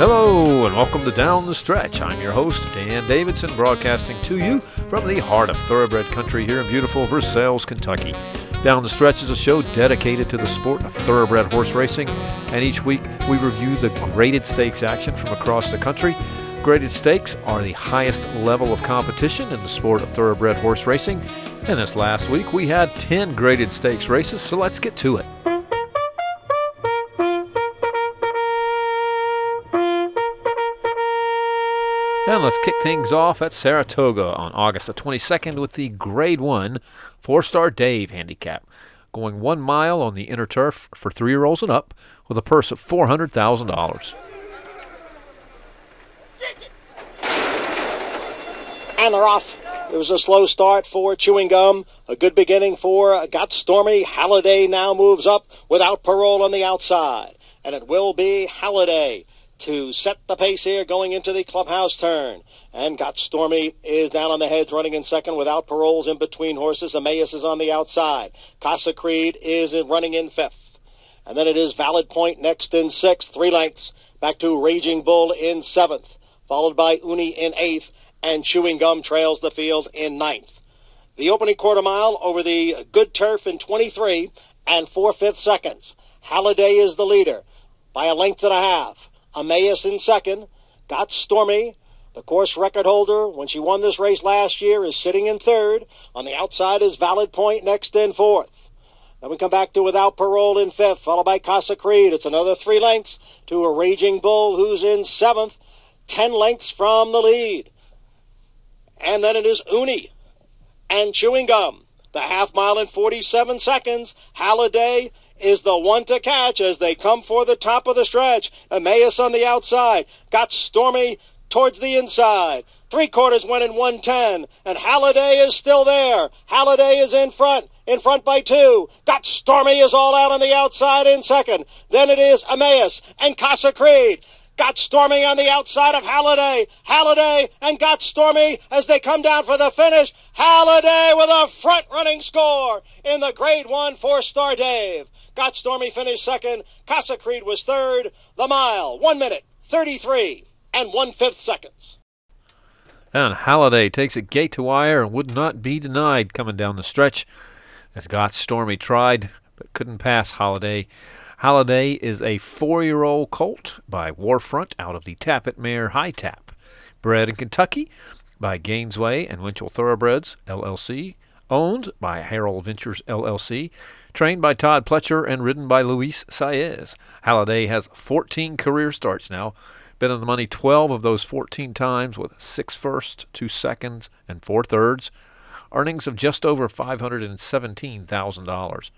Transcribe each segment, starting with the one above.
Hello and welcome to Down the Stretch. I'm your host, Dan Davidson, broadcasting to you from the heart of thoroughbred country here in beautiful Versailles, Kentucky. Down the Stretch is a show dedicated to the sport of thoroughbred horse racing, and each week we review the graded stakes action from across the country. Graded stakes are the highest level of competition in the sport of thoroughbred horse racing, and this last week we had 10 graded stakes races, so let's get to it. And let's kick things off at Saratoga on August the 22nd with the Grade 1 Fourstardave handicap, going one mile on the inner turf for three year olds and up with a purse of $400,000. And they're off. It was a slow start for Chewing Gum. A good beginning for Got Stormy. Halladay now moves up without parole on the outside. And it will be Halladay to set the pace here going into the clubhouse turn. And Got Stormy is down on the hedge running in second without paroles in between horses. Emmaus is on the outside. Casa Creed is running in fifth. And then it is Valid Point next in sixth, three lengths. Back to Raging Bull in seventh, followed by Uni in eighth, and Chewing Gum trails the field in ninth. The opening quarter mile over the good turf in 23 and four fifth seconds. Halladay is the leader by a length and a half. Emmaus in second. Got Stormy, the course record holder when she won this race last year, is sitting in third. On the outside is Valid Point next in fourth. Then we come back to Without Parole in fifth, followed by Casa Creed. It's another three lengths to a Raging Bull who's in seventh, ten lengths from the lead. And then it is Uni and Chewing Gum. The half mile in 47 seconds. Halladay is the one to catch as they come for the top of the stretch. Emmaus on the outside. Got Stormy towards the inside. Three quarters went in 110, and Halladay is still there. Halladay is in front, in front by two. Got Stormy is all out on the outside in second. Then it is Emmaus and Casa Creed. Got Stormy on the outside of Halladay. Halladay and Got Stormy as they come down for the finish. Halladay with a front running score in the grade one Fourstardave. Got Stormy finished second. Casa Creed was third. The mile, one minute, 33 and one fifth seconds. And Halladay takes it gate to wire and would not be denied coming down the stretch as Got Stormy tried but couldn't pass Halladay. Halladay is a four year old colt by Warfront out of the Tapit Mare High Tap. Bred in Kentucky by Gainesway and Winchell Thoroughbreds, LLC. Owned by Harold Ventures, LLC. Trained by Todd Pletcher and ridden by Luis Saez. Halladay has 14 career starts now. Been in the money 12 of those 14 times with six firsts, two seconds, and four thirds. Earnings of just over $517,000.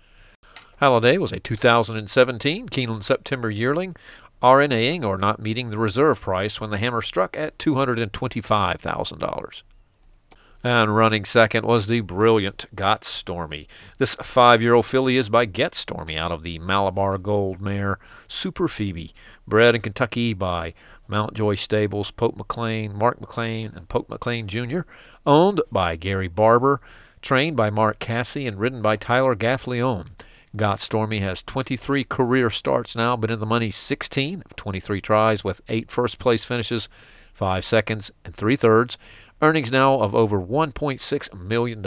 Halladay was a 2017 Keeneland September yearling, RNAing or not meeting the reserve price when the hammer struck at $225,000. And running second was the brilliant Got Stormy. This five year old filly is by Get Stormy out of the Malabar Gold mare Super Phoebe, bred in Kentucky by Mountjoy Stables, Pope McLean, Mark McLean, and Pope McLean Jr., owned by Gary Barber, trained by Mark Casse, and ridden by Tyler Gaffalione. Got Stormy has 23 career starts now, been in the money 16 of 23 tries with eight first place finishes, five seconds, and three thirds. Earnings now of over $1.6 million.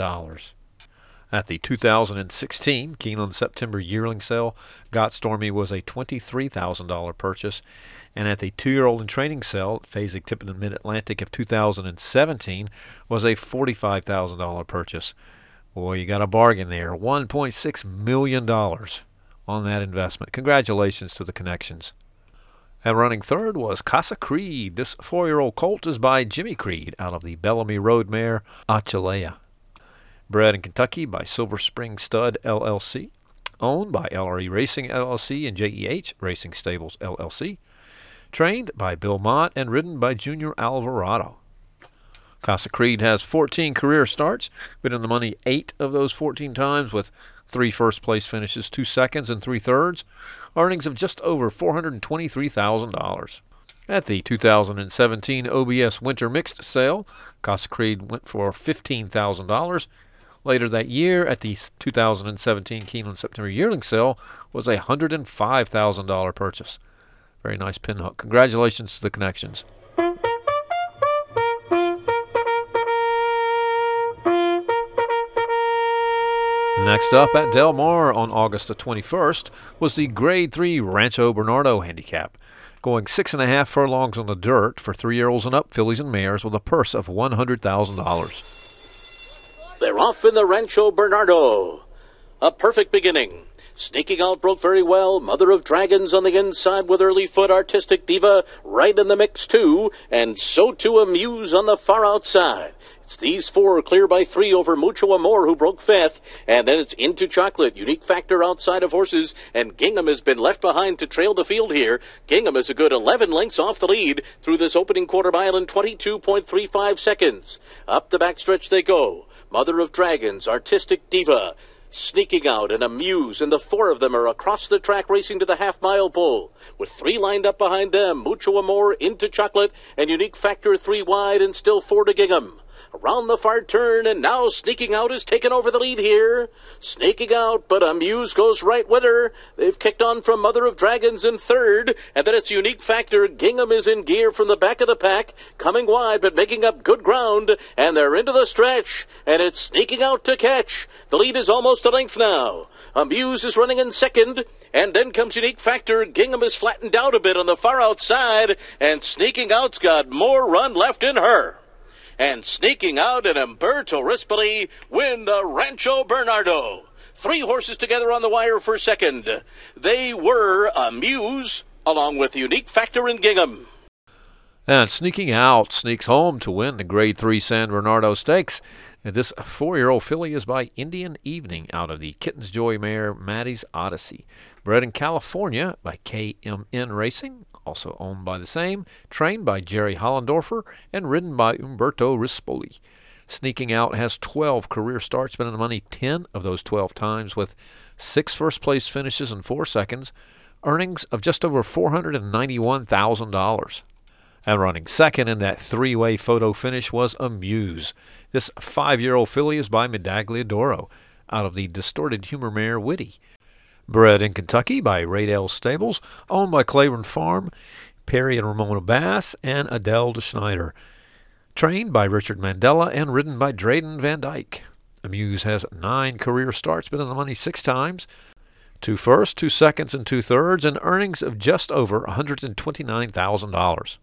At the 2016 Keeneland September yearling sale, Got Stormy was a $23,000 purchase, and at the two-year-old in training sale at Fasig Tipton and Mid-Atlantic of 2017 was a $45,000 purchase. Boy, you got a bargain there. $1.6 million on that investment. Congratulations to the connections. And running third was Casa Creed. This four-year-old colt is by Jimmy Creed out of the Bellamy Road mare Achillea. Bred in Kentucky by Silver Spring Stud LLC. Owned by LRE Racing LLC and JEH Racing Stables LLC. Trained by Bill Mott and ridden by Junior Alvarado. Casa Creed has 14 career starts, been in the money eight of those 14 times with three first place finishes, two seconds, and three thirds. Earnings of just over $423,000. At the 2017 OBS Winter Mixed Sale, Casa Creed went for $15,000. Later that year, at the 2017 Keeneland September Yearling Sale, was a $105,000 purchase. Very nice pinhook. Congratulations to the connections. Next up at Del Mar on August the 21st was the Grade 3 Rancho Bernardo Handicap, going six and a half furlongs on the dirt for three year olds and up fillies and mares with a purse of $100,000. They're off in the Rancho Bernardo. A perfect beginning. Sneaking out broke very well. Mother of Dragons on the inside with early foot. Artistic Diva right in the mix too. And so too Amuse on the far outside. These four are clear by three over Mucho Amor, who broke fifth, and then it's into Chocolate. Unique factor outside of horses, and Gingham has been left behind to trail the field here. Gingham is a good 11 lengths off the lead through this opening quarter mile in 22.35 seconds. Up the backstretch they go. Mother of Dragons, Artistic Diva, sneaking out and Amuse, and the four of them are across the track racing to the half mile pole, with three lined up behind them Mucho Amor into Chocolate, and Unique Factor three wide, and still four to Gingham. Around the far turn, and now sneaking out is taken over the lead here. Sneaking out, but Amuse goes right with her. They've kicked on from Mother of Dragons in third, and then it's Unique Factor. Gingham is in gear from the back of the pack, coming wide, but making up good ground, and they're into the stretch, and it's sneaking out to catch. The lead is almost a length now. Amuse is running in second, and then comes Unique Factor. Gingham is flattened out a bit on the far outside, and sneaking out's got more run left in her and sneaking out and Umberto Rispoli win the Rancho Bernardo. Three horses together on the wire for second. They were Amuse along with Unique Factor and Gingham. And sneaking out sneaks home to win the Grade 3 San Bernardo Stakes. This four year old filly is by Indian Evening out of the Kitten's Joy mare Maddie's Odyssey. Bred in California by KMN Racing, also owned by the same, trained by Jerry Hollendorfer, and ridden by Umberto Rispoli. Sneaking out has 12 career starts, been in the money 10 of those 12 times, with six first place finishes and four seconds, earnings of just over $491,000. And running second in that three way photo finish was Amuse. This five year old filly is by Medaglia D'Oro, out of the distorted humor mare Witty. Bred in Kentucky by Radale Stables, owned by Claiborne Farm, Perry and Ramona Bass, and Adele Dilschneider. Trained by Richard Mandella and ridden by Drayden Van Dyke. Amuse has nine career starts, been in the money six times, two firsts, two seconds, and two thirds, and earnings of just over $129,000.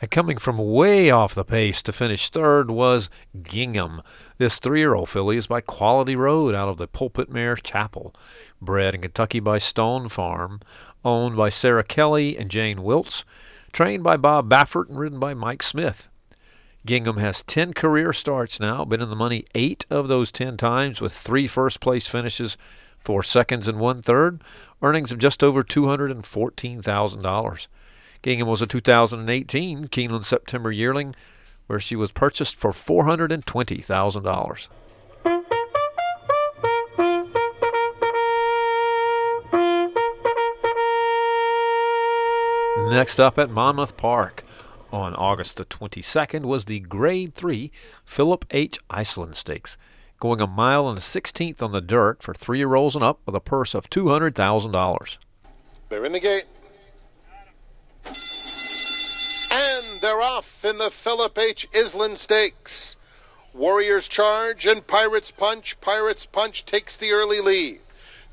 And coming from way off the pace to finish third was Gingham. This three year old filly is by Quality Road out of the Pulpit Mare Chapel. Bred in Kentucky by Stone Farm, owned by Sarah Kelly and Jane Wiltz, trained by Bob Baffert and ridden by Mike Smith. Gingham has 10 career starts now, been in the money eight of those 10 times with three first place finishes, four seconds, and one third, earnings of just over $214,000. Gingham was a 2018 Keeneland September yearling where she was purchased for $420,000. Next up at Monmouth Park on August the 22nd was the Grade 3 Philip H. Iselin Stakes, going a mile and a 16th on the dirt for three year olds and up with a purse of $200,000. They're in the gate. And they're off in the Philip H. Iselin Stakes. Warriors charge and Pirates punch. Pirates punch takes the early lead.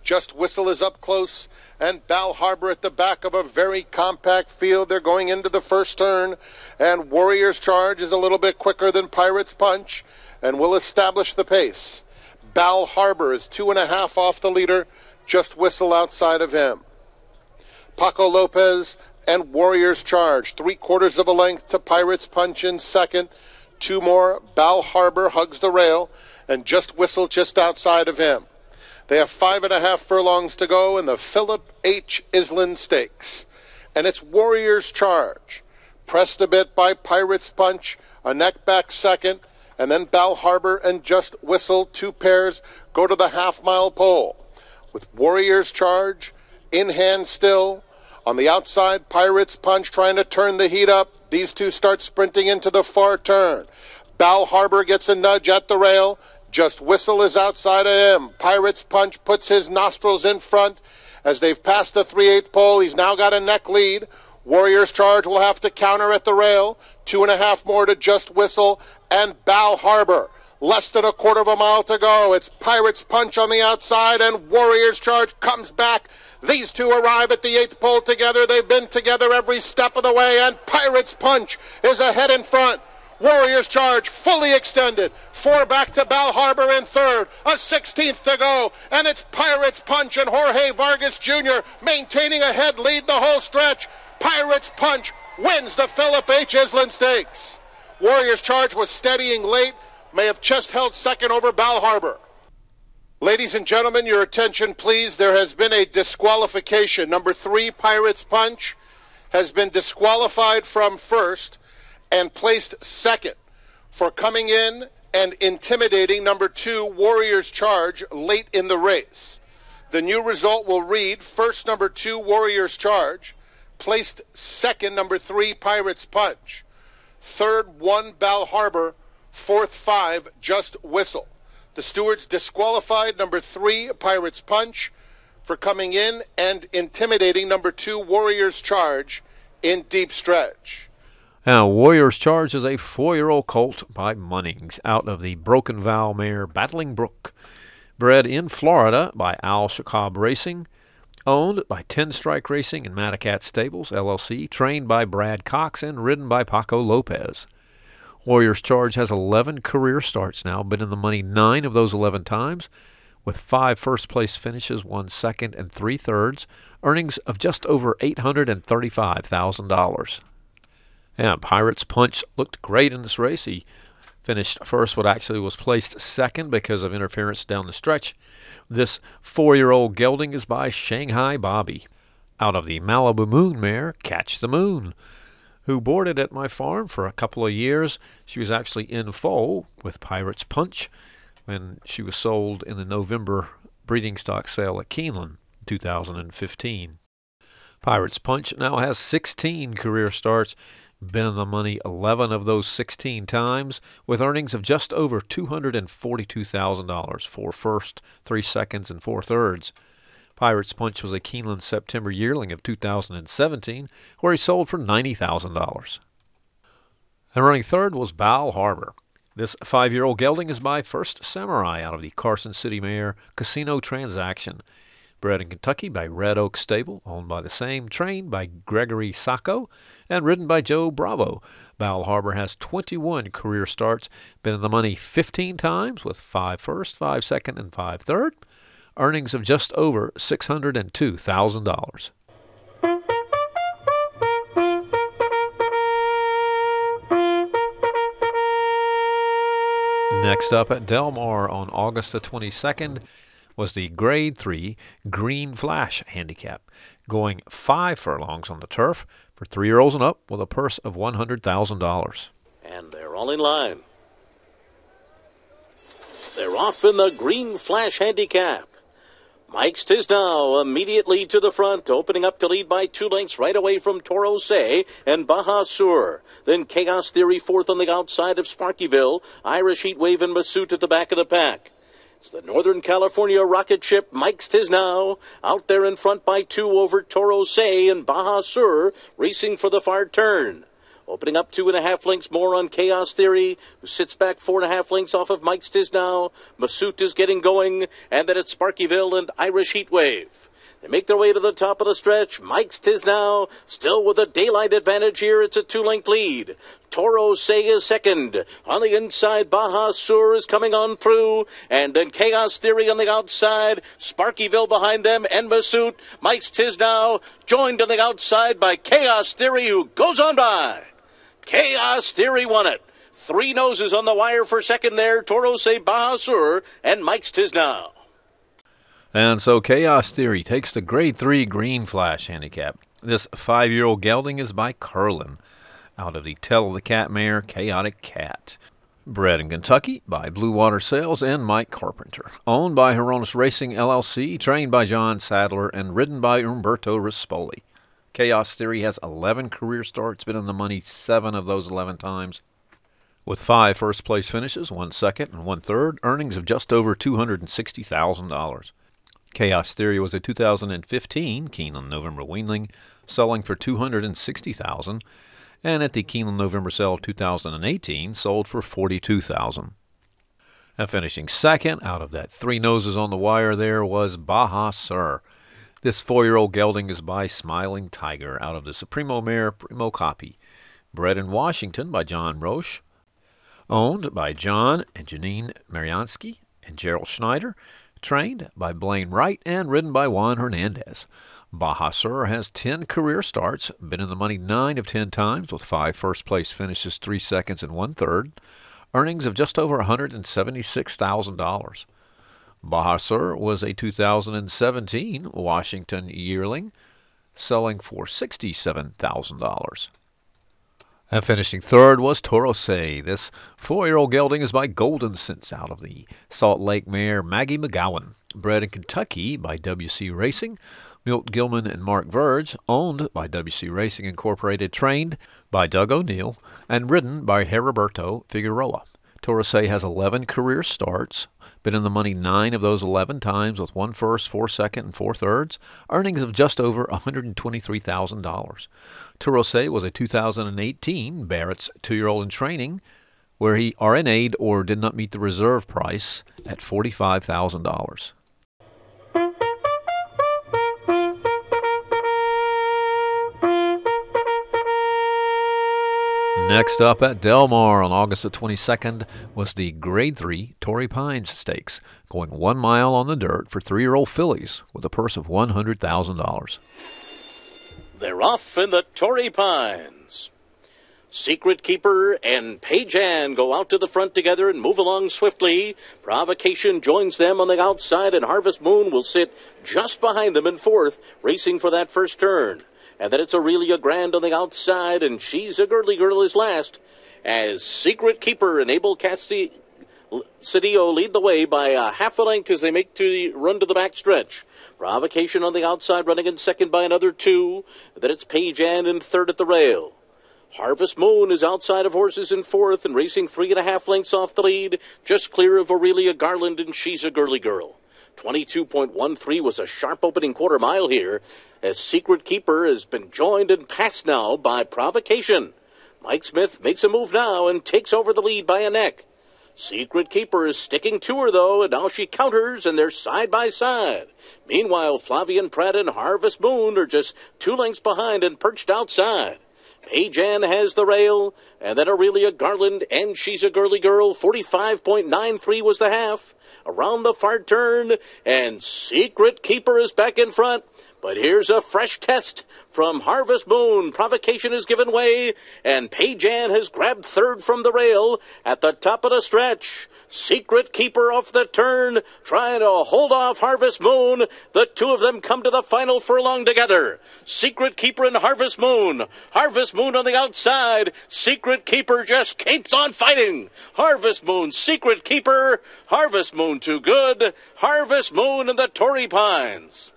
Just Whistle is up close, and Bal Harbour at the back of a very compact field. They're going into the first turn, and Warriors Charge is a little bit quicker than Pirates Punch and will establish the pace. Bal Harbour is two and a half off the leader, just Whistle outside of him. Paco Lopez and Warriors Charge. Three quarters of a length to Pirates Punch in second. Two more. Bal Harbour hugs the rail, and just Whistle just outside of him. They have five and a half furlongs to go in the Philip H. Iselin Stakes. And it's Warriors Charge. Pressed a bit by Pirates Punch, a neck back second, and then Bal Harbour and Just Whistle, two pairs, go to the half mile pole. With Warriors Charge in hand still, on the outside, Pirates Punch trying to turn the heat up. These two start sprinting into the far turn. Bal Harbour gets a nudge at the rail. Just Whistle is outside of him. Pirates Punch puts his nostrils in front. As they've passed the 3 8 pole, he's now got a neck lead. Warriors Charge will have to counter at the rail. Two and a half more to Just Whistle and Bal Harbour. Less than a quarter of a mile to go. It's Pirates Punch on the outside, and Warriors Charge comes back. These two arrive at the eighth pole together. They've been together every step of the way, and Pirates Punch is ahead in front. Warriors charge fully extended. Four back to Bal Harbour in third. A 16th to go. And it's Pirates Punch and Jorge Vargas Jr. maintaining a head lead the whole stretch. Pirates Punch wins the Philip H. Iselin Stakes. Warriors Charge was steadying late, may have just held second over Bal Harbour. Ladies and gentlemen, your attention, please. There has been a disqualification. Number three, Pirates Punch, has been disqualified from first and placed second for coming in and intimidating number two, Warriors Charge, late in the race. The new result will read first, number two, Warriors Charge, placed second, number three, Pirates Punch, third, one, Bal Harbour, fourth, five, Just Whistle. The stewards disqualified number three, Pirates Punch, for coming in and intimidating number two, Warriors Charge, in deep stretch. Now, Warriors Charge is a four-year-old colt by Munnings out of the Broken Vow mare Battling Brook, bred in Florida by Al Shakab Racing, owned by Ten Strike Racing and Madaket Stables LLC, trained by Brad Cox and ridden by Paco Lopez. Warriors Charge has 11 career starts now, been in the money nine of those 11 times, with five first place finishes, one second, and three thirds, earnings of just over $835,000. Yeah, Pirates Punch looked great in this race. He finished first, but actually was placed second because of interference down the stretch. This four year old gelding is by Shanghai Bobby. Out of the Malibu Moon mare, Catch the Moon who boarded at my farm for a couple of years. She was actually in foal with Pirates Punch when she was sold in the November breeding stock sale at Keeneland 2015. Pirates Punch now has 16 career starts, been in the money 11 of those 16 times, with earnings of just over $242,000 for first, three seconds, and four thirds. Pirates Punch was a Keeneland September yearling of 2017, where he sold for $90,000. And running third was Bal Harbour. This five year old gelding is by First Samurai out of the Carson City Mare Casino Transaction. Bred in Kentucky by Red Oak Stable, owned by the same, trained by Gregory Sacco, and ridden by Joe Bravo. Bal Harbour has 21 career starts, been in the money 15 times with five first, five second, and five third earnings of just over $602,000. Next up at Del Mar on August the 22nd was the Grade 3 Green Flash Handicap, going five furlongs on the turf for three year olds and up with a purse of $100,000. And they're all in line. They're off in the Green Flash Handicap. Mike's Tisnow immediately to the front, opening up to lead by two lengths right away from Toro and Baja Sur. Then Chaos Theory fourth on the outside of Sparkyville. Irish Heatwave and Massoud at the back of the pack. It's the Northern California rocket ship Mike's Tisnow out there in front by two over Toro and Baja Sur racing for the far turn. Opening up two and a half lengths more on Chaos Theory, who sits back four and a half lengths off of Mike's Tisnow. Massoud is getting going, and then it's Sparkyville and Irish Heatwave. They make their way to the top of the stretch. Mike's Tisnow, still with a daylight advantage here. It's a two-length lead. Torosay is second. On the inside, Baja Sur is coming on through. And then Chaos Theory on the outside. Sparkyville behind them. And Massoud. Mike's Tisnow joined on the outside by Chaos Theory, who goes on by. Chaos Theory won it. Three noses on the wire for second there. Torosay Baja Sur and Mike's Tisnow. And so Chaos Theory takes the grade 3 green flash handicap. This five year old gelding is by Curlin, out of the Tale of the Cat mare Chaotic Cat. Bred in Kentucky by Blue Water Sales and Mike Carpenter. Owned by Hronis Racing LLC, trained by John Sadler, and ridden by Umberto Rispoli. Chaos Theory has 11 career starts, been in the money seven of those 11 times. With five first place finishes, one second, and one third, earnings of just over $260,000. Chaos Theory was a 2015 Keeneland November weanling, selling for 260000 and at the Keeneland November sale 2018 sold for 42000 and finishing second out of that three noses on the wire there was Baja Sur. This four year old gelding is by Smiling Tiger out of the Supremo Mare Primo copy. Bred in Washington by John Roche. Owned by John and Janine Mariansky and Gerald Schneider. Trained by Blaine Wright and ridden by Juan Hernandez. Baja Sur has 10 career starts, been in the money 9 of 10 times with 5 first place finishes, 3 seconds, and 1 third earnings of just over $176,000. Baja Sur was a 2017 Washington yearling, selling for $67,000. And finishing third was Torosay. This four year old gelding is by Golden Sense out of the Salt Lake mare Maggie McGowan. Bred in Kentucky by WC Racing, Milt Gilman and Mark Verge, owned by WC Racing Incorporated, trained by Doug O'Neill, and ridden by Heriberto Figueroa. Torosay has 11 career starts, been in the money nine of those 11 times with one first, four second, and four thirds, earnings of just over $123,000. Torosay was a 2018 Barrett's two year old in training, where he RNA'd or did not meet the reserve price at $45,000. Next up at Del Mar on August the 22nd was the Grade 3 Torrey Pines Stakes, going one mile on the dirt for three year old fillies with a purse of $100,000. They're off in the Torrey Pines. Secret Keeper and Page Ann go out to the front together and move along swiftly. Provocation joins them on the outside, and Harvest Moon will sit just behind them in fourth, racing for that first turn and that it's Aurelia Garland on the outside, and she's a girly girl is last. As Secret Keeper and Abel Casti Cedillo lead the way by a half a length as they make to the run to the back stretch. Provocation on the outside, running in second by another two. Then it's Page Ann in third at the rail. Harvest Moon is outside of horses in fourth and racing three and a half lengths off the lead, just clear of Aurelia Garland, and she's a girly girl. 22.13 was a sharp opening quarter mile here, as Secret Keeper has been joined and passed now by Provocation. Mike Smith makes a move now and takes over the lead by a neck. Secret Keeper is sticking to her, though, and now she counters, and they're side by side. Meanwhile, Flavien Prat and Harvest Moon are just two lengths behind and perched outside. Page Ann has the rail, and then Aurelia Garland, and she's a girly girl. 45.93 was the half. Around the far turn, and Secret Keeper is back in front. But here's a fresh test from Harvest Moon. Provocation has given way, and Page Ann has grabbed third from the rail at the top of the stretch. Secret Keeper off the turn, trying to hold off Harvest Moon. The two of them come to the final furlong together. Secret Keeper and Harvest Moon. Harvest Moon on the outside. Secret Keeper just keeps on fighting. Harvest Moon, Secret Keeper. Harvest Moon too good. Harvest Moon and the Torrey Pines.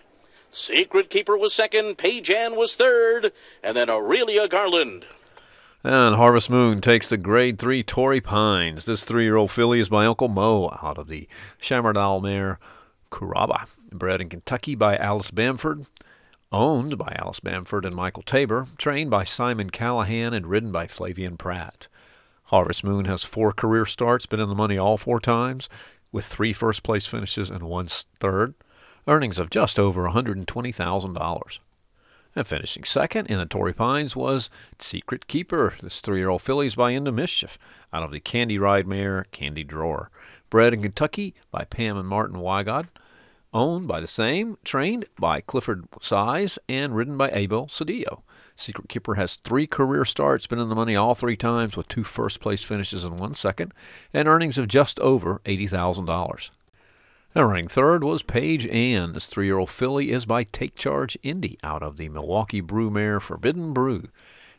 Secret Keeper was second, Page Ann was third, and then Aurelia Garland. And Harvest Moon takes the grade three Torrey Pines. This three year old filly is by Uncle Mo out of the Shamardal mare Kuraba, bred in Kentucky by Alice Bamford, owned by Alice Bamford and Michael Tabor, trained by Simon Callaghan, and ridden by Flavien Prat. Harvest Moon has four career starts, been in the money all four times, with three first place finishes and one third earnings of just over $120,000. And finishing second in the Torrey Pines was Secret Keeper. This three year old filly's by Into Mischief out of the Candy Ride mare Candy Drawer. Bred in Kentucky by Pam and Martin Wygod. Owned by the same, trained by Clifford Sise, and ridden by Abel Cedillo. Secret Keeper has three career starts, been in the money all three times with two first place finishes and one second, and earnings of just over $80,000. And running third was Page Ann. This three year old filly is by Take Charge Indy out of the Milwaukee Brew Mare Forbidden Brew.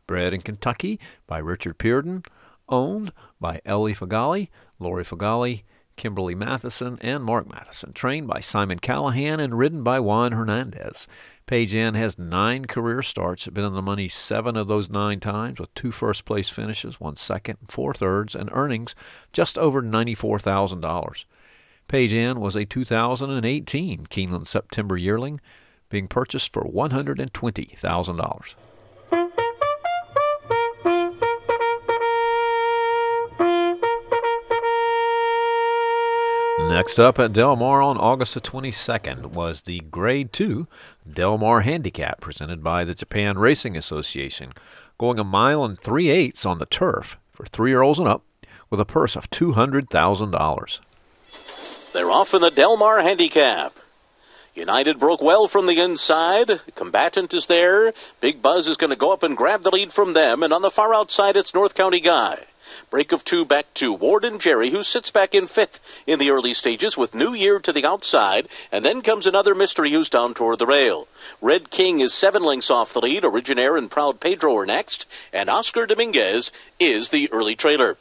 Bred in Kentucky by Richard Pearden. Owned by Ellie Fagali, Lori Fagali, Kimberly Matheson, and Mark Matheson. Trained by Simon Callaghan and ridden by Juan Hernandez. Page Ann has nine career starts, been in the money seven of those nine times, with two first place finishes, one second, four thirds, and earnings just over $94,000. Page Ann was a 2018 Keeneland September yearling, being purchased for $120,000. Next up at Del Mar on August the 22nd was the Grade 2 Del Mar Handicap presented by the Japan Racing Association, going a mile and three eighths on the turf for three year olds and up with a purse of $200,000. They're off in the Delmar Handicap. United broke well from the inside. Combatant is there. Big Buzz is going to go up and grab the lead from them. And on the far outside, it's North County Guy. Break of two back to Warden Jerry, who sits back in fifth in the early stages with New Year to the outside, and then comes another mystery who's down toward the rail. Red King is seven lengths off the lead. Originaire and Proud Pedro are next, and Oscar Dominguez is the early trailer.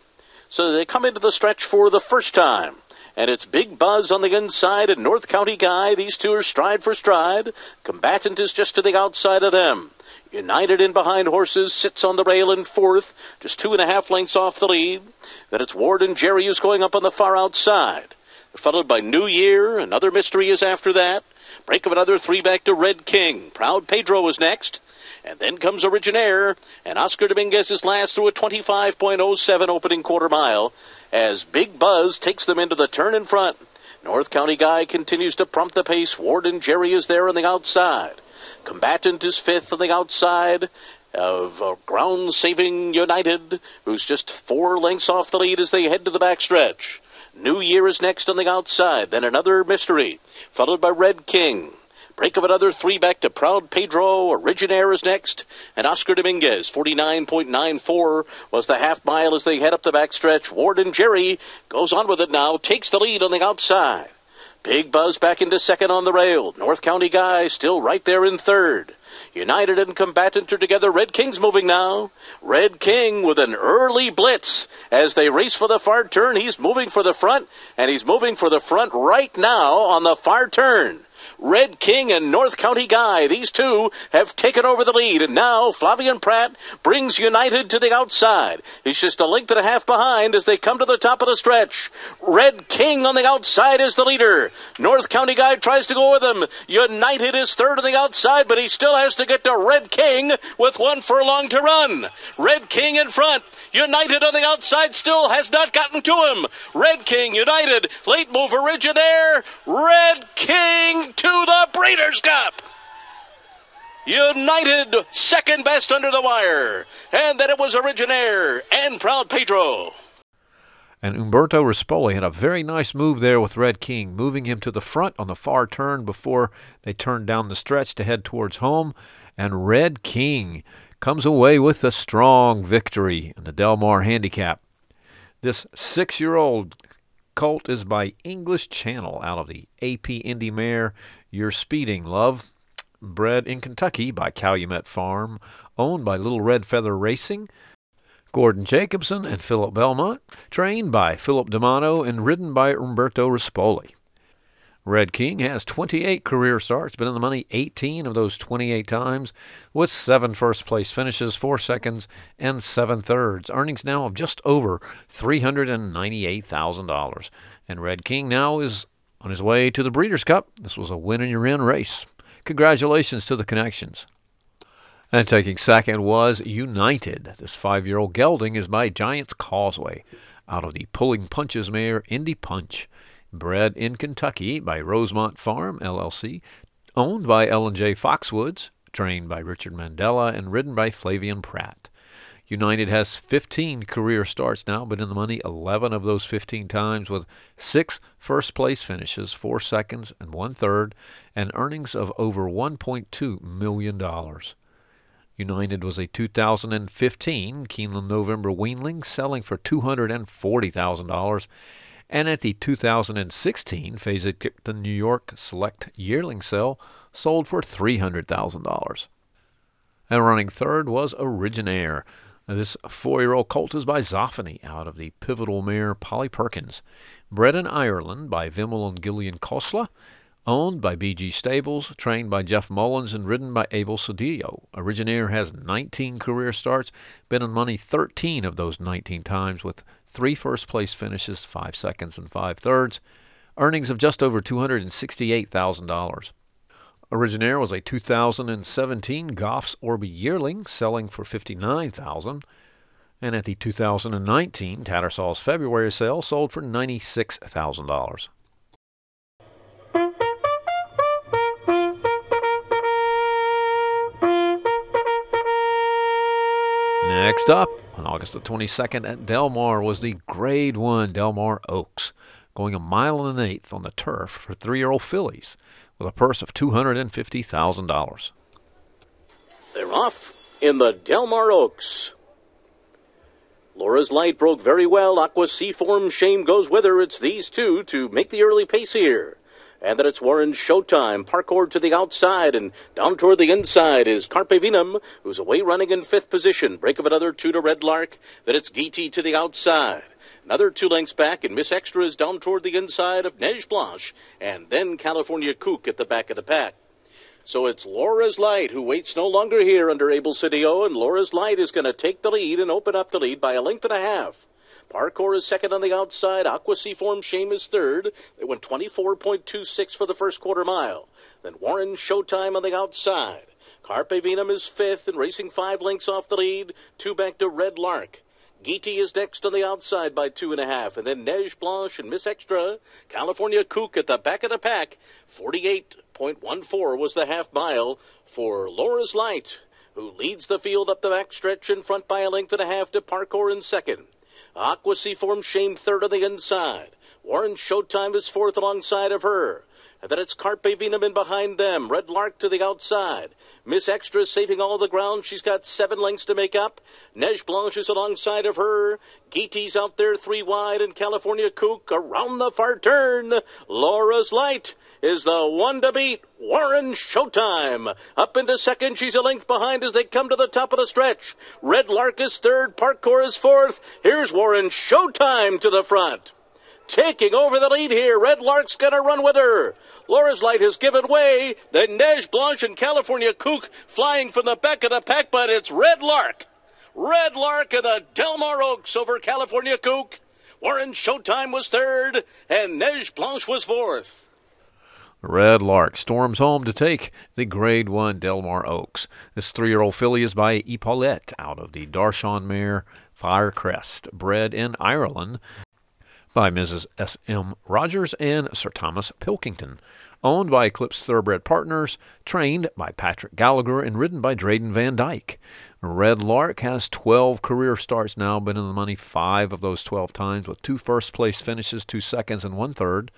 So they come into the stretch for the first time. And it's Big Buzz on the inside and North County Guy. These two are stride for stride. Combatant is just to the outside of them. United in behind horses sits on the rail in fourth, just two and a half lengths off the lead. Then it's Warden Jerry who's going up on the far outside. Followed by New Year, another mystery is after that. Break of another three back to Red King. Proud Pedro is next. And then comes Originaire, and Oscar Dominguez is last through a 25.07 opening quarter mile as Big Buzz takes them into the turn in front. North County Guy continues to prompt the pace. Warden Jerry is there on the outside. Combatant is fifth on the outside of uh, Ground Saving United, who's just four lengths off the lead as they head to the backstretch. New Year is next on the outside, then another mystery, followed by Red King. Break of another three back to Proud Pedro. Originaire is next. And Oscar Dominguez, 49.94 was the half mile as they head up the backstretch. Warden Jerry goes on with it now, takes the lead on the outside. Big Buzz back into second on the rail. North County Guy still right there in third. United and Combatant are together. Red King's moving now. Red King with an early blitz as they race for the far turn. He's moving for the front, and he's moving for the front right now on the far turn. Red King and North County Guy. These two have taken over the lead, and now Flavien Prat brings United to the outside. He's just a length and a half behind as they come to the top of the stretch. Red King on the outside is the leader. North County Guy tries to go with him. United is third on the outside, but he still has to get to Red King with one furlong to run. Red King in front. United on the outside still has not gotten to him. Red King, United, late move Originaire. Red King to the Breeders' Cup. United second best under the wire. And that it was Originaire and Proud Pedro. And Umberto Rispoli had a very nice move there with Red King, moving him to the front on the far turn before they turned down the stretch to head towards home. And Red King comes away with a strong victory in the Del Mar Handicap. This six year old colt is by English Channel out of the AP Indy Mare You're Speeding Love, bred in Kentucky by Calumet Farm, owned by Little Red Feather Racing. Gordon Jacobson and Philip Belmont, trained by Philip D'Amato and ridden by Umberto Rispoli. Red King has 28 career starts, been in the money 18 of those 28 times, with seven first place finishes, four seconds, and seven thirds. Earnings now of just over $398,000. And Red King now is on his way to the Breeders' Cup. This was a win and you're in race. Congratulations to the connections. And taking second was United. This five year old gelding is by Giants Causeway out of the Pulling Punches mare Indy Punch bred in Kentucky by Rosemont Farm, LLC, owned by LNJ Foxwoods, trained by Richard Mandella, and ridden by Flavien Prat. United has 15 career starts now, but in the money 11 of those 15 times with six first place finishes, four seconds, and one third, and earnings of over $1.2 million. United was a 2015 Keeneland November weanling, selling for $240,000 and at the 2016 the New York Select Yearling Sale sold for $300,000. And running third was Originaire. This four-year-old colt is by Zoffany out of the pivotal mare Polly Perkins, bred in Ireland by Vimmel and Gillian Kosla, owned by BG Stables, trained by Jeff Mullins, and ridden by Abel Cedillo. Originaire has 19 career starts, been on money 13 of those 19 times, with three first place finishes, five seconds and five thirds. earnings of just over $268,000. Originaire was a 2017 Goff's Orby yearling, selling for 59000 and at the 2019 Tattersall's February sale sold for $96,000. Next up, on August the 22nd at Del Mar was the Grade 1 Del Mar Oaks, going a mile and an eighth on the turf for three-year-old fillies with a purse of $250,000. They're off in the Del Mar Oaks. Laura's Light broke very well. Aqua Seaform Shame goes with her. It's these two to make the early pace here. And then it's Warren Showtime. Parkour to the outside and down toward the inside is Carpe Venum, who's away running in fifth position. Break of another two to Red Lark. Then it's Geety to the outside. Another two lengths back, and Miss Extra is down toward the inside of Neige Blanche. And then California Kook at the back of the pack. So it's Laura's Light who waits no longer here under Abel Cedillo, and Laura's Light is going to take the lead and open up the lead by a length and a half. Parkour is second on the outside. Aqua Seaform Shame is third. They went 24.26 for the first quarter mile. Then Warren Showtime on the outside. Carpe Venum is fifth and racing five lengths off the lead. Two back to Red Lark. Geety is next on the outside by two and a half, and then Neige Blanche and Miss Extra. California Kook at the back of the pack. 48.14 was the half mile for Laura's Light, who leads the field up the back stretch in front by a length and a half to Parkour in second. Aqua Seaform Shame third on the inside. Warren Showtime is fourth alongside of her. And then it's Carpe Venum in behind them. Red Lark to the outside. Miss Extra is saving all the ground. She's got seven lengths to make up. Neige Blanche is alongside of her. Geety's out there three wide. And California Kook around the far turn. Laura's Light is the one to beat. Warren Showtime. Up into second. She's a length behind as they come to the top of the stretch. Red Lark is third. Parkour is fourth. Here's Warren Showtime to the front. Taking over the lead here. Red Lark's gonna run with her. Laura's Light has given way. Then Neige Blanche and California Kook flying from the back of the pack, but it's Red Lark. Red Lark and the Delmar Oaks over California Kook. Warren Showtime was third, and Neige Blanche was fourth. Red Lark storms home to take the Grade 1 Del Mar Oaks. This three year old filly is by Epaulette out of the Darshan mare Firecrest, bred in Ireland by Mrs. S. M. Rogers and Sir Thomas Pilkington. Owned by Eclipse Thoroughbred Partners, trained by Patrick Gallagher, and ridden by Drayden Van Dyke. Red Lark has 12 career starts now, been in the money five of those 12 times, with two first place finishes, two seconds, and one third.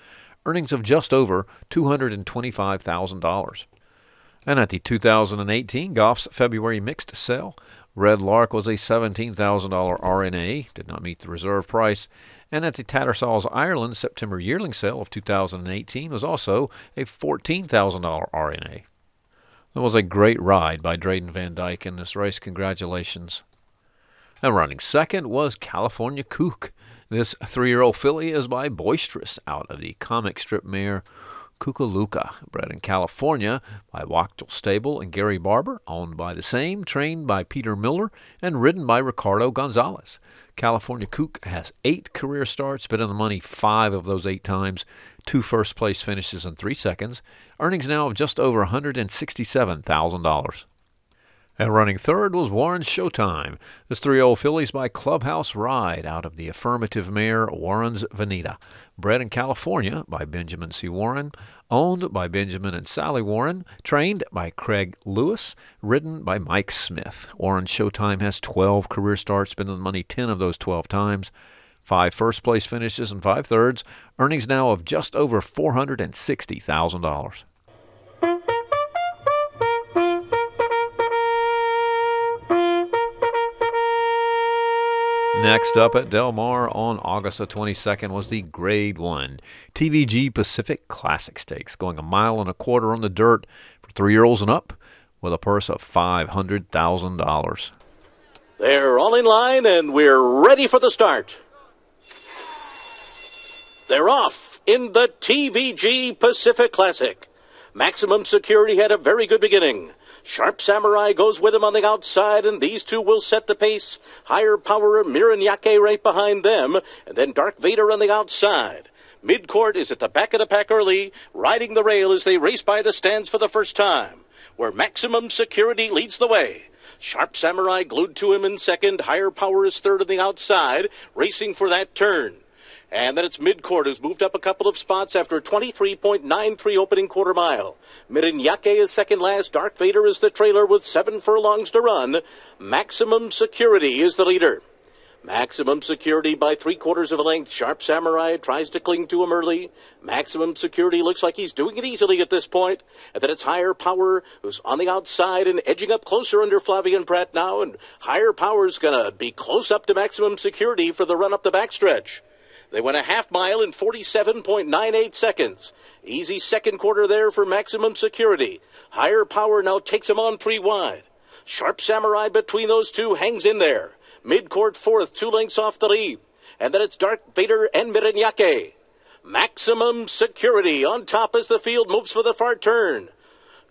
Earnings of just over $225,000. And at the 2018 Goff's February mixed sale, Red Lark was a $17,000 RNA, did not meet the reserve price, and at the Tattersall's Ireland September yearling sale of 2018 was also a $14,000 RNA. That was a great ride by Drayden Van Dyke in this race. Congratulations. And running second was California Kook. This three year old filly is by Boisterous out of the comic strip mare Kukaluka, bred in California by Wachtel Stable and Gary Barber, owned by the same, trained by Peter Miller, and ridden by Ricardo Gonzalez. California Kook has eight career starts, been in the money five of those eight times, two first place finishes in three seconds, earnings now of just over $167,000. And running third was Warren Showtime. This three oh old fillies by Clubhouse Ride out of the affirmative mare Warren's Vanita. Bred in California by Benjamin C. Warren, owned by Benjamin and Sally Warren, trained by Craig Lewis, ridden by Mike Smith. Warren Showtime has 12 career starts, been in the money 10 of those 12 times. Five first place finishes and five thirds, earnings now of just over $460,000. Next up at Del Mar on August the 22nd was the Grade 1 TVG Pacific Classic Stakes, going a mile and a quarter on the dirt for three year olds and up with a purse of $500,000. They're all in line and we're ready for the start. They're off in the TVG Pacific Classic. Maximum Security had a very good beginning. Sharp Samurai goes with him on the outside, and these two will set the pace. Higher Power Miranyake right behind them, and then Dark Vader on the outside. Midcourt is at the back of the pack early, riding the rail as they race by the stands for the first time, where maximum security leads the way. Sharp Samurai glued to him in second. Higher Power is third on the outside, racing for that turn. And then it's midcourt who's moved up a couple of spots after a 23.93 opening quarter mile. Mirinyake is second last. Dark Vader is the trailer with seven furlongs to run. Maximum Security is the leader. Maximum security by three quarters of a length. Sharp Samurai tries to cling to him early. Maximum security looks like he's doing it easily at this point. And then it's Higher Power who's on the outside and edging up closer under Flavien Prat now. And Higher Power's going to be close up to maximum security for the run up the backstretch. They went a half mile in 47.98 seconds. Easy second quarter there for maximum security. Higher Power now takes him on three wide. Sharp Samurai between those two hangs in there. Midcourt fourth, two lengths off the lead. And then it's Dark Vader and Mirinyake. Maximum security on top as the field moves for the far turn.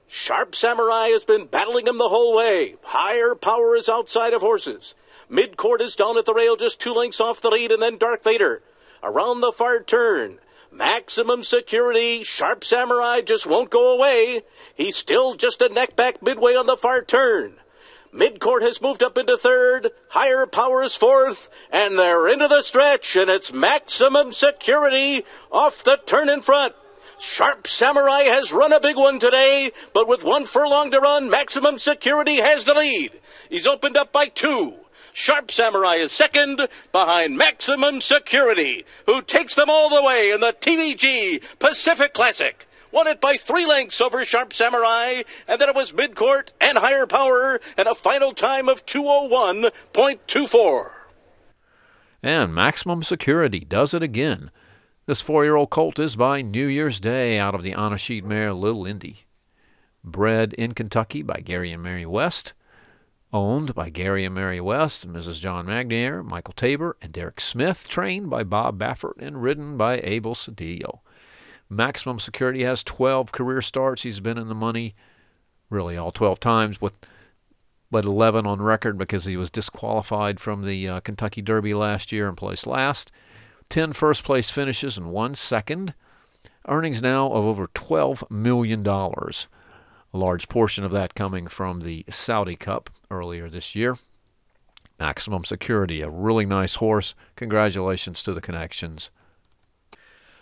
Sharp Samurai has been battling him the whole way. Higher power is outside of horses. Midcourt is down at the rail just two lengths off the lead, and then Dark Vader. Around the far turn. Maximum security. Sharp Samurai just won't go away. He's still just a neck back midway on the far turn. Midcourt has moved up into third. Higher power is fourth. And they're into the stretch, and it's maximum security off the turn in front. Sharp Samurai has run a big one today, but with one furlong to run, maximum security has the lead. He's opened up by two. Sharp Samurai is second behind Maximum Security, who takes them all the way in the TVG Pacific Classic won it by three lengths over Sharp Samurai, and then it was midcourt and higher power, and a final time of 201.24. And Maximum Security does it again. This four year old colt is by New Year's Day out of the Anasheed mare Little Indy. Bred in Kentucky by Gary and Mary West. Owned by Gary and Mary West and Mrs. John Magnier, Michael Tabor, and Derek Smith. Trained by Bob Baffert and ridden by Abel Cedillo. Maximum Security has 12 career starts. He's been in the money really all 12 times with but 11 on record because he was disqualified from the uh, Kentucky Derby last year and placed last. 10 first place finishes and one second. Earnings now of over $12 million. A large portion of that coming from the Saudi Cup earlier this year. Maximum Security, a really nice horse. Congratulations to the connections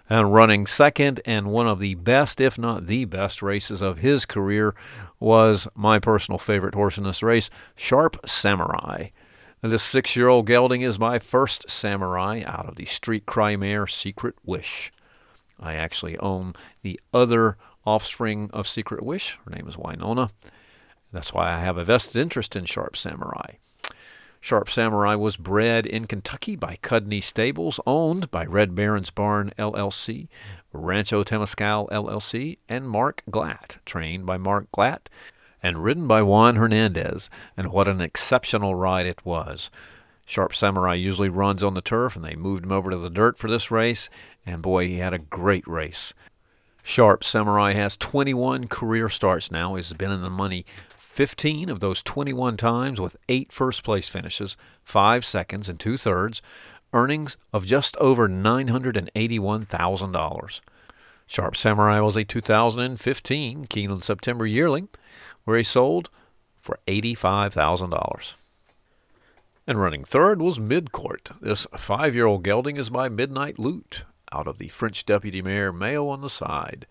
and running second and one of the best, if not the best, races of his career was my personal favorite horse in this race, Sharp Samurai. This six year old gelding is my first samurai out of the Street Cry mare Secret Wish. I actually own the other offspring of Secret Wish. Her name is Winona. That's why I have a vested interest in Sharp Samurai. Sharp Samurai was bred in Kentucky by Cudney Stables, owned by Red Baron's Barn LLC, Rancho Temescal LLC, and Mark Glatt, trained by Mark Glatt, and ridden by Juan Hernandez. And what an exceptional ride it was! Sharp Samurai usually runs on the turf, and they moved him over to the dirt for this race, and boy, he had a great race. Sharp Samurai has 21 career starts now. He's been in the money 15 of those 21 times with eight first place finishes, five seconds, and two thirds, earnings of just over $981,000. Sharp Samurai was a 2015 Keeneland September yearling, where he sold for $85,000. And running third was Midcourt. This five year old gelding is by Midnight Lute, out of the French deputy mare Mayo on the side.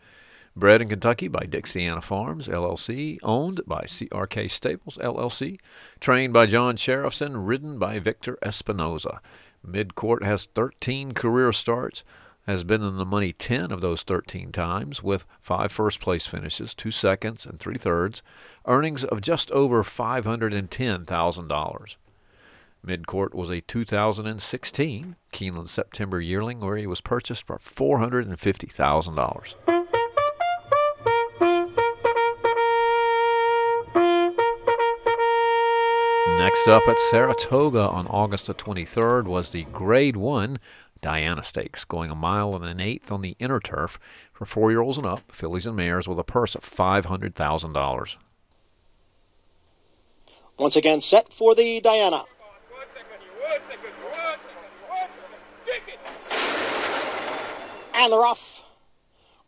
Bred in Kentucky by Dixiana Farms, LLC. Owned by CRK Stables, LLC. Trained by John Sheriffson. Ridden by Victor Espinoza. Midcourt has 13 career starts. Has been in the money 10 of those 13 times, with five first place finishes, two seconds, and three thirds. Earnings of just over $510,000. Midcourt was a 2016 Keeneland September yearling where he was purchased for $450,000. Next up at Saratoga on August the 23rd was the Grade 1 Diana Stakes, going a mile and an eighth on the inner turf for four year olds and up, fillies and mares, with a purse of $500,000. Once again, set for the Diana. And they're off.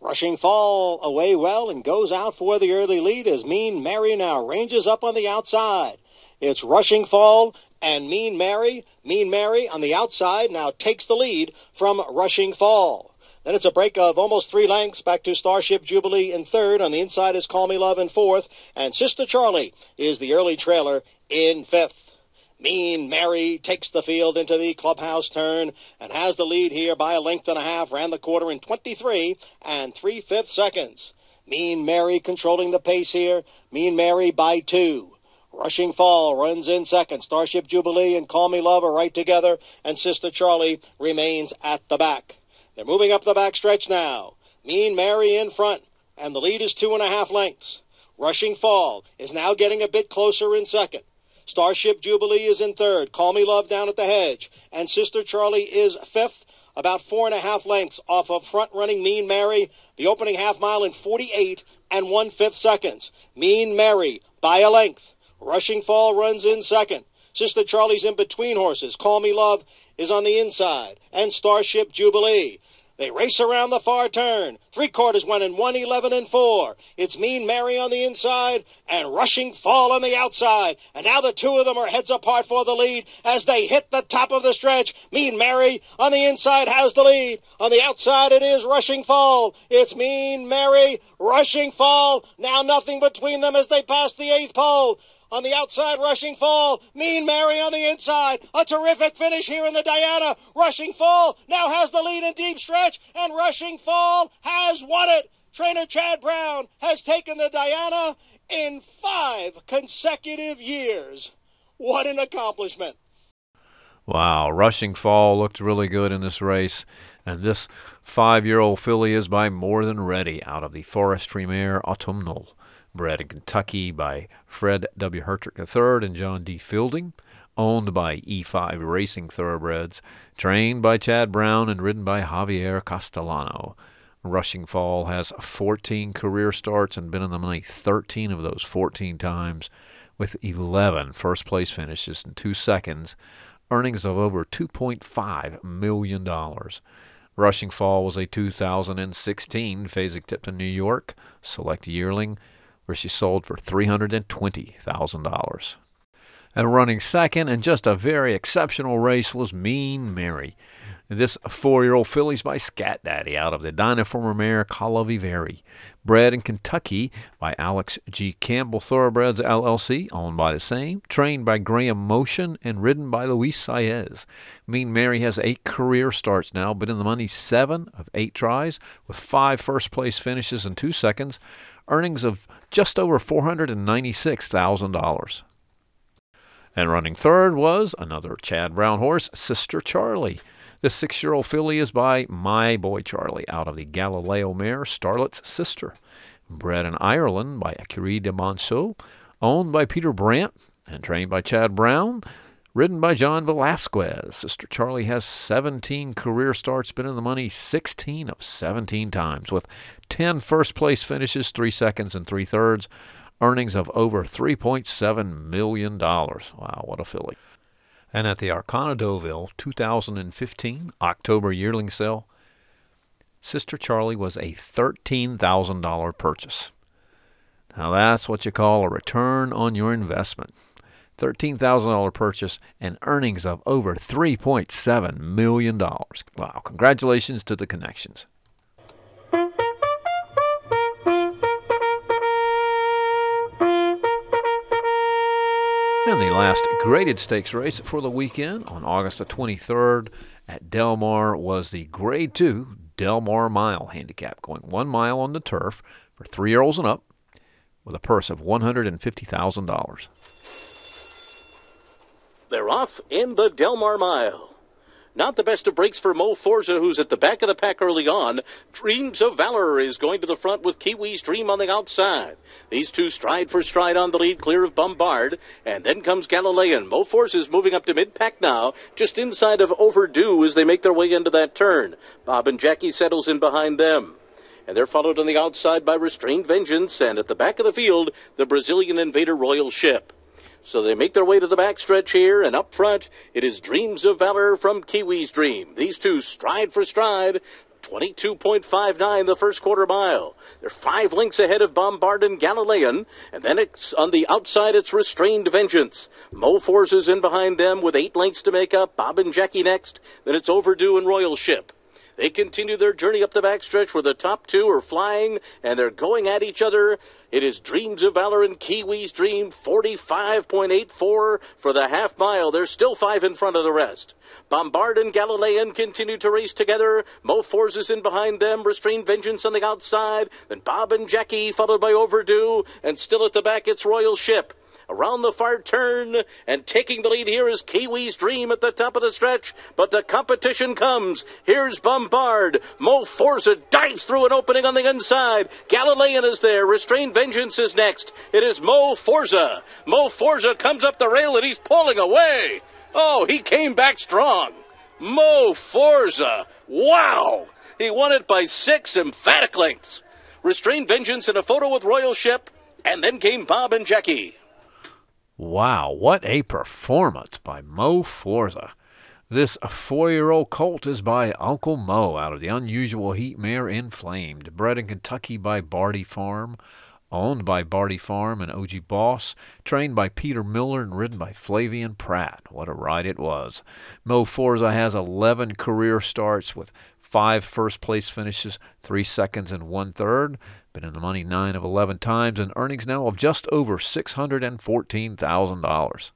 Rushing Fall away well and goes out for the early lead as Mean Mary now ranges up on the outside. It's Rushing Fall and Mean Mary. Mean Mary on the outside now takes the lead from Rushing Fall. Then it's a break of almost three lengths back to Starship Jubilee in third. On the inside is Call Me Love in fourth. And Sister Charlie is the early trailer in fifth. Mean Mary takes the field into the clubhouse turn and has the lead here by a length and a half. Ran the quarter in 23 and three fifths seconds. Mean Mary controlling the pace here. Mean Mary by two. Rushing Fall runs in second. Starship Jubilee and Call Me Love are right together, and Sister Charlie remains at the back. They're moving up the back stretch now. Mean Mary in front, and the lead is two and a half lengths. Rushing Fall is now getting a bit closer in second. Starship Jubilee is in third. Call Me Love down at the hedge. And Sister Charlie is fifth, about four and a half lengths off of front running Mean Mary. The opening half mile in 48 and one fifth seconds. Mean Mary by a length. Rushing Fall runs in second. Sister Charlie's in between horses. Call Me Love is on the inside. And Starship Jubilee they race around the far turn. Three quarters went in 111 and 4. It's Mean Mary on the inside and Rushing Fall on the outside. And now the two of them are heads apart for the lead as they hit the top of the stretch. Mean Mary on the inside has the lead. On the outside it is Rushing Fall. It's Mean Mary, Rushing Fall. Now nothing between them as they pass the eighth pole on the outside, rushing fall. Mean Mary on the inside. A terrific finish here in the Diana. Rushing fall now has the lead in deep stretch, and rushing fall has won it. Trainer Chad Brown has taken the Diana in five consecutive years. What an accomplishment! Wow, Rushing Fall looked really good in this race, and this five year old filly is by more than ready out of the Forestry Mare Autumnal bred in Kentucky by Fred W. Hertrich III and John D. Fielding, owned by E5 Racing Thoroughbreds, trained by Chad Brown and ridden by Javier Castellano. Rushing Fall has 14 career starts and been in the money 13 of those 14 times, with 11 first place finishes in two seconds, earnings of over $2.5 million. Rushing Fall was a 2016 Fasig-Tipton New York Select Yearling where she sold for $320,000. And running second in just a very exceptional race was Mean Mary. This four-year-old filly's by Scat Daddy out of the Dynaformer mare Calaviveri, bred in Kentucky by Alex G. Campbell Thoroughbreds LLC, owned by the same, trained by Graham Motion, and ridden by Luis Saez. Mean Mary has eight career starts now, but in the money seven of eight tries, with five first-place finishes and two seconds earnings of just over $496,000. And running third was another Chad Brown horse, Sister Charlie. The six year old filly is by My Boy Charlie out of the Galileo mare, Starlet's Sister. Bred in Ireland by Écurie des Monceaux, owned by Peter Brant, and trained by Chad Brown. Ridden by John Velazquez, Sister Charlie has 17 career starts, been in the money 16 of 17 times, with 10 first place finishes, 3 seconds and 3 thirds, earnings of over $3.7 million. Wow, what a filly. And at the Arqana Deauville 2015 October yearling sale, Sister Charlie was a $13,000 purchase. Now that's what you call a return on your investment. $13,000 purchase, and earnings of over $3.7 million. Wow, congratulations to the connections. And the last graded stakes race for the weekend on August the 23rd at Del Mar was the Grade 2 Del Mar Mile Handicap, going one mile on the turf for three year olds and up with a purse of $150,000. They're off in the Del Mar Mile. Not the best of breaks for Mo Forza, who's at the back of the pack early on. Dreams of Valor is going to the front with Kiwi's Dream on the outside. These two stride for stride on the lead, clear of Bombard. And then comes Galilean. Mo Forza is moving up to mid pack now, just inside of Overdue as they make their way into that turn. Bob and Jackie settles in behind them. And they're followed on the outside by Restrained Vengeance, and at the back of the field, the Brazilian Invader Royal Ship. So they make their way to the backstretch here, and up front, it is Dreams of Valor from Kiwi's Dream. These two stride for stride. 22.59 the first quarter mile. They're five lengths ahead of Bombard and Galilean, and then it's on the outside it's Restrained Vengeance. Mo Forza's in behind them with eight lengths to make up. Bob and Jackie next. Then it's Overdue and Royal Ship. They continue their journey up the backstretch where the top two are flying and they're going at each other. It is Dreams of Valor and Kiwi's Dream 45.84 for the half mile. They're still five in front of the rest. Bombard and Galilean continue to race together. Mo Forza's in behind them. Restrained Vengeance on the outside. Then Bob and Jackie followed by Overdue. And still at the back, it's Royal Ship around the far turn, and taking the lead here is Kiwi's Dream at the top of the stretch, but the competition comes. Here's Bombard. Mo Forza dives through an opening on the inside. Galilean is there. Restrained Vengeance is next. It is Mo Forza. Mo Forza comes up the rail and he's pulling away. Oh, he came back strong. Mo Forza. Wow! He won it by six emphatic lengths. Restrained Vengeance in a photo with Royal Ship, and then came Bob and Jackie. Wow, what a performance by Mo Forza. This four year old colt is by Uncle Mo out of the unusual heat mare Inflamed, bred in Kentucky by Bardy Farm, owned by Bardy Farm and OG Boss, trained by Peter Miller and ridden by Flavien Prat. What a ride it was. Mo Forza has 11 career starts with five first place finishes, three seconds, and one third. Been in the money nine of 11 times and earnings now of just over $614,000.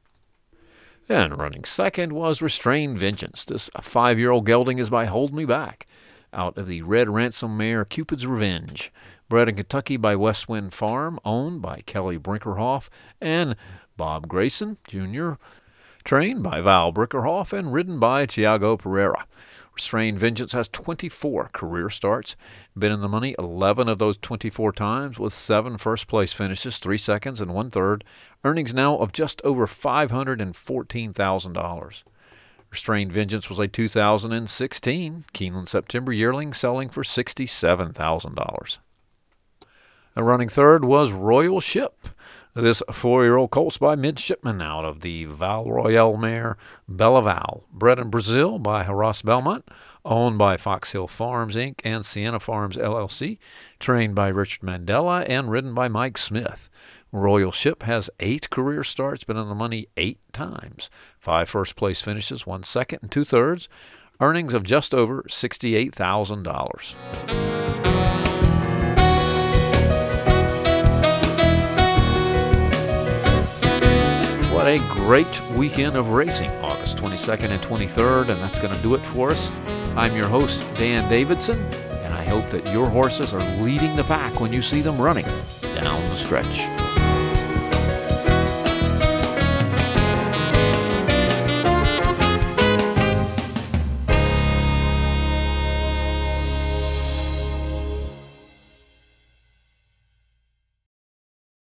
And running second was Restrained Vengeance. This five year old gelding is by Hold Me Back, out of the Red Ransom mare Cupid's Revenge. Bred in Kentucky by West Wind Farm, owned by Kelly Brinkerhoff and Bob Grayson Jr., trained by Val Brinkerhoff and ridden by Tiago Pereira. Restrained Vengeance has 24 career starts, been in the money 11 of those 24 times, with seven first place finishes, three seconds, and one third. Earnings now of just over $514,000. Restrained Vengeance was a 2016 Keeneland September yearling selling for $67,000. running third was Royal Ship. This four year old colt's by midshipman out of the Val Royale mare Belaval, bred in Brazil by Haras Belmont, owned by Fox Hill Farms Inc. and Siena Farms LLC, trained by Richard Mandella, and ridden by Mike Smith. Royal Ship has eight career starts, been in the money eight times, five first place finishes, one second, and two thirds, earnings of just over $68,000. What a great weekend of racing, August 22nd and 23rd, and that's going to do it for us. I'm your host, Dan Davidson, and I hope that your horses are leading the pack when you see them running down the stretch.